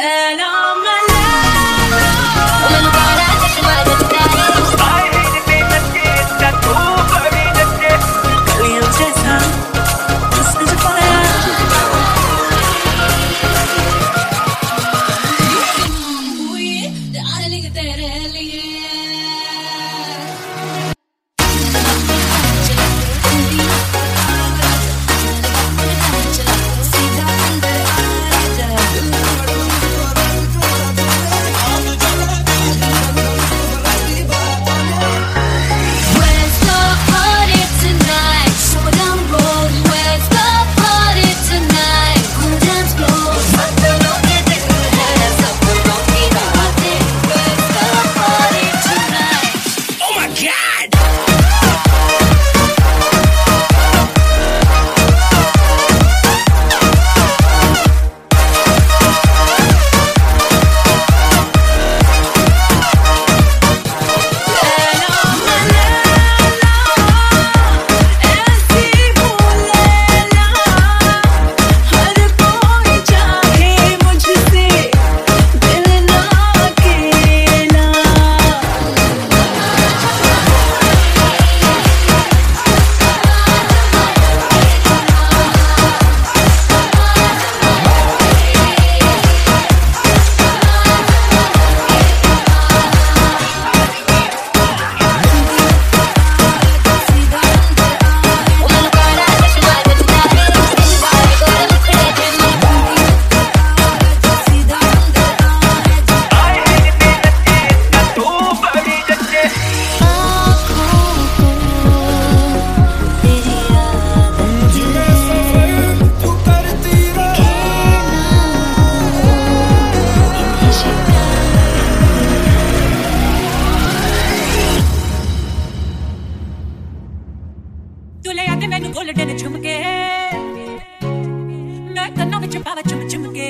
and I'll तू ले आके मैनू बोल डे चुमके मैं कन्नों में छुपावा चुम चुमके